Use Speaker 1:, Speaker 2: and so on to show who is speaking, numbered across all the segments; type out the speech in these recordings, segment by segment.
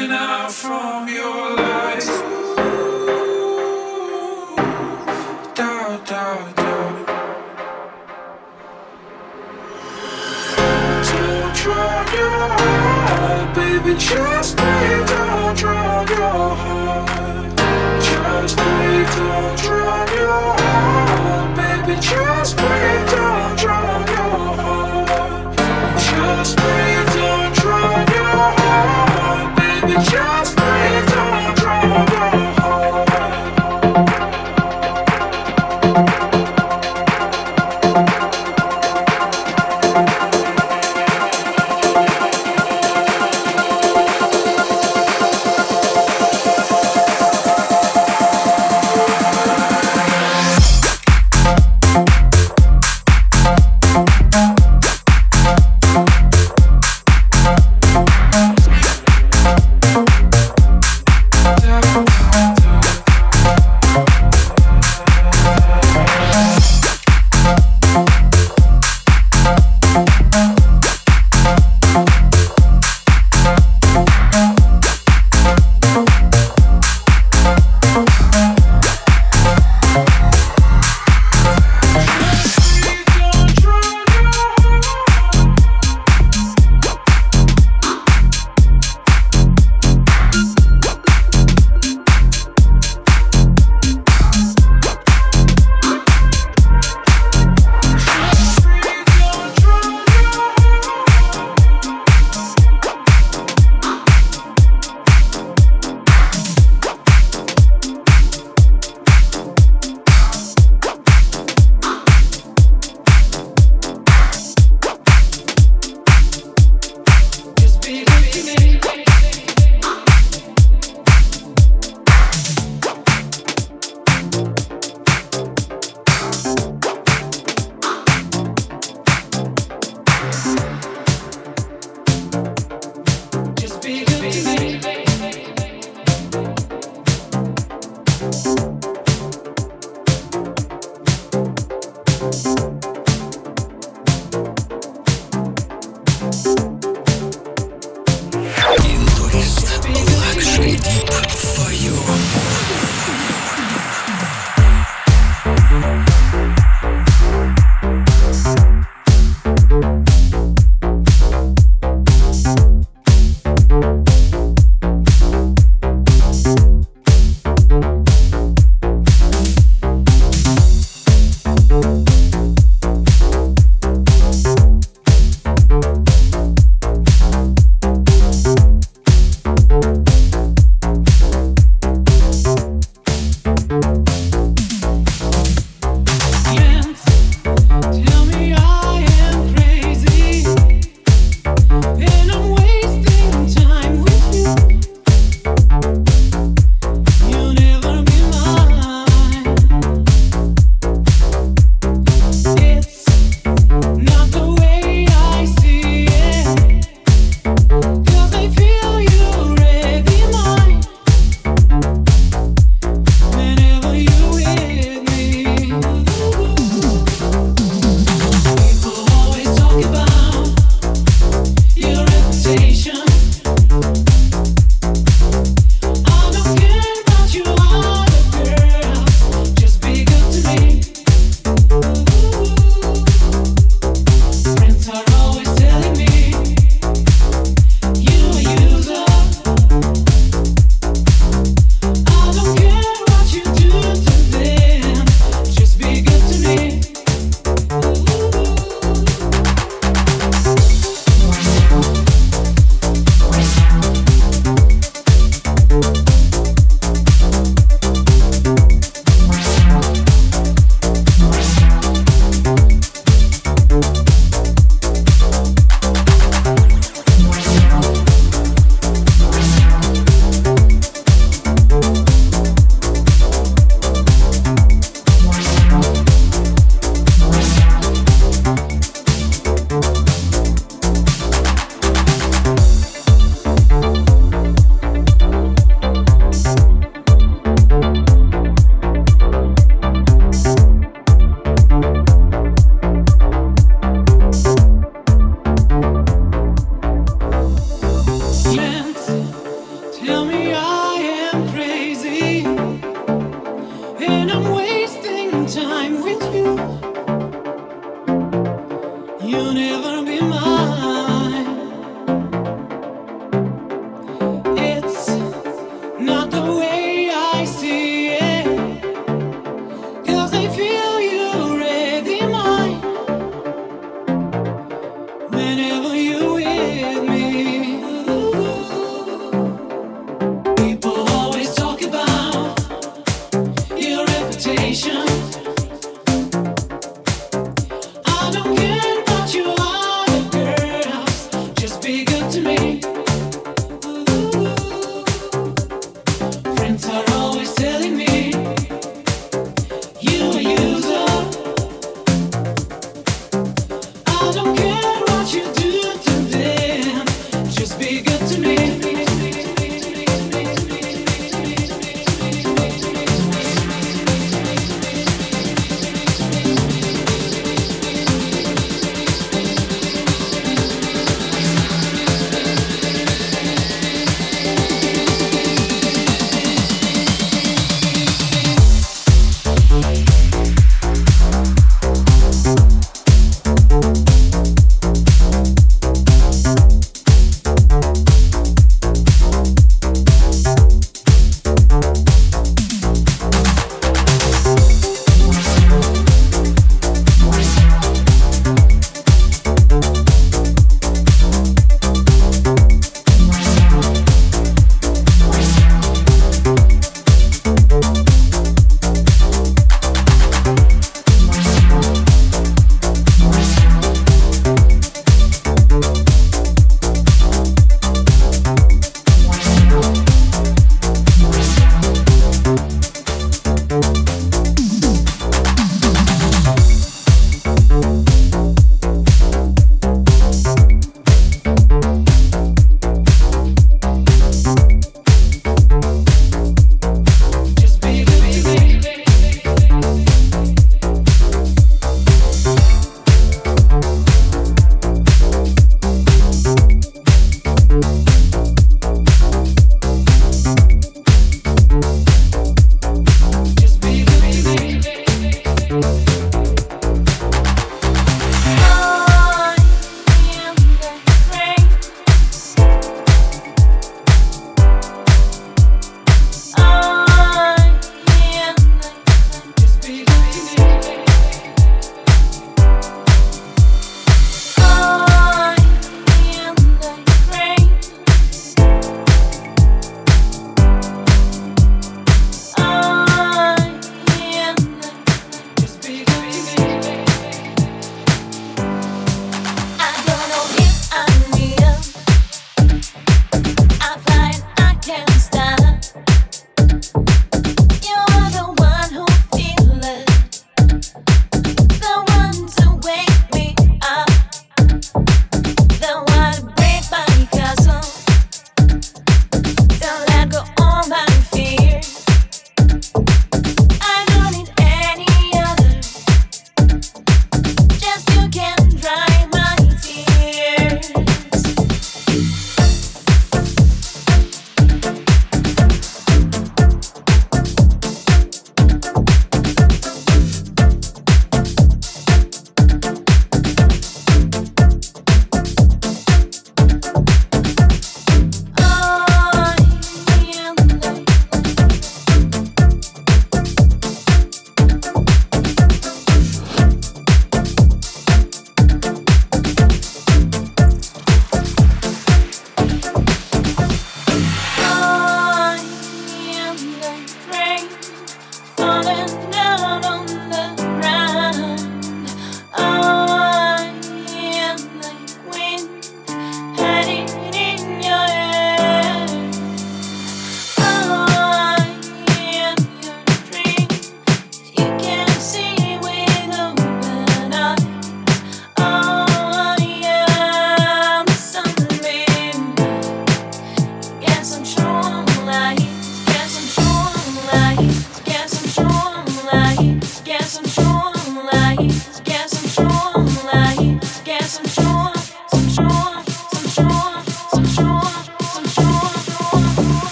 Speaker 1: I out from your lies. Doubt, doubt, doubt. Don't drown your heart, baby. Just please don't drown your heart. Just please don't drown your heart, baby. Just please don't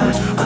Speaker 2: there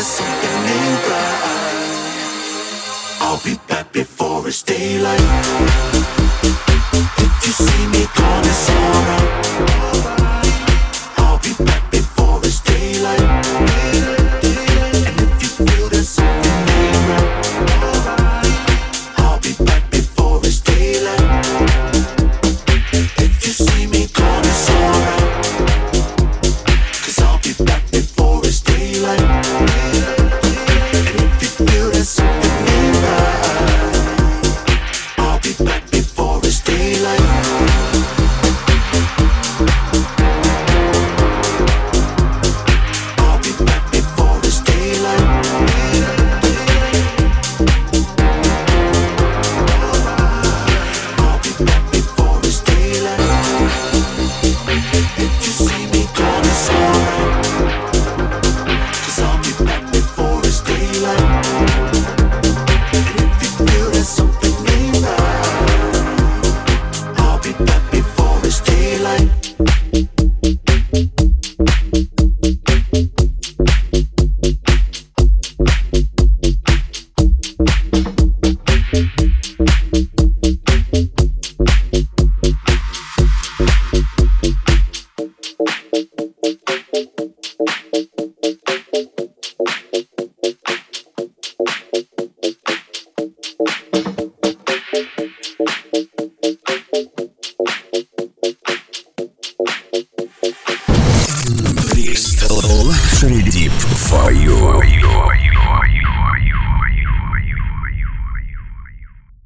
Speaker 3: Luxury Deep for you.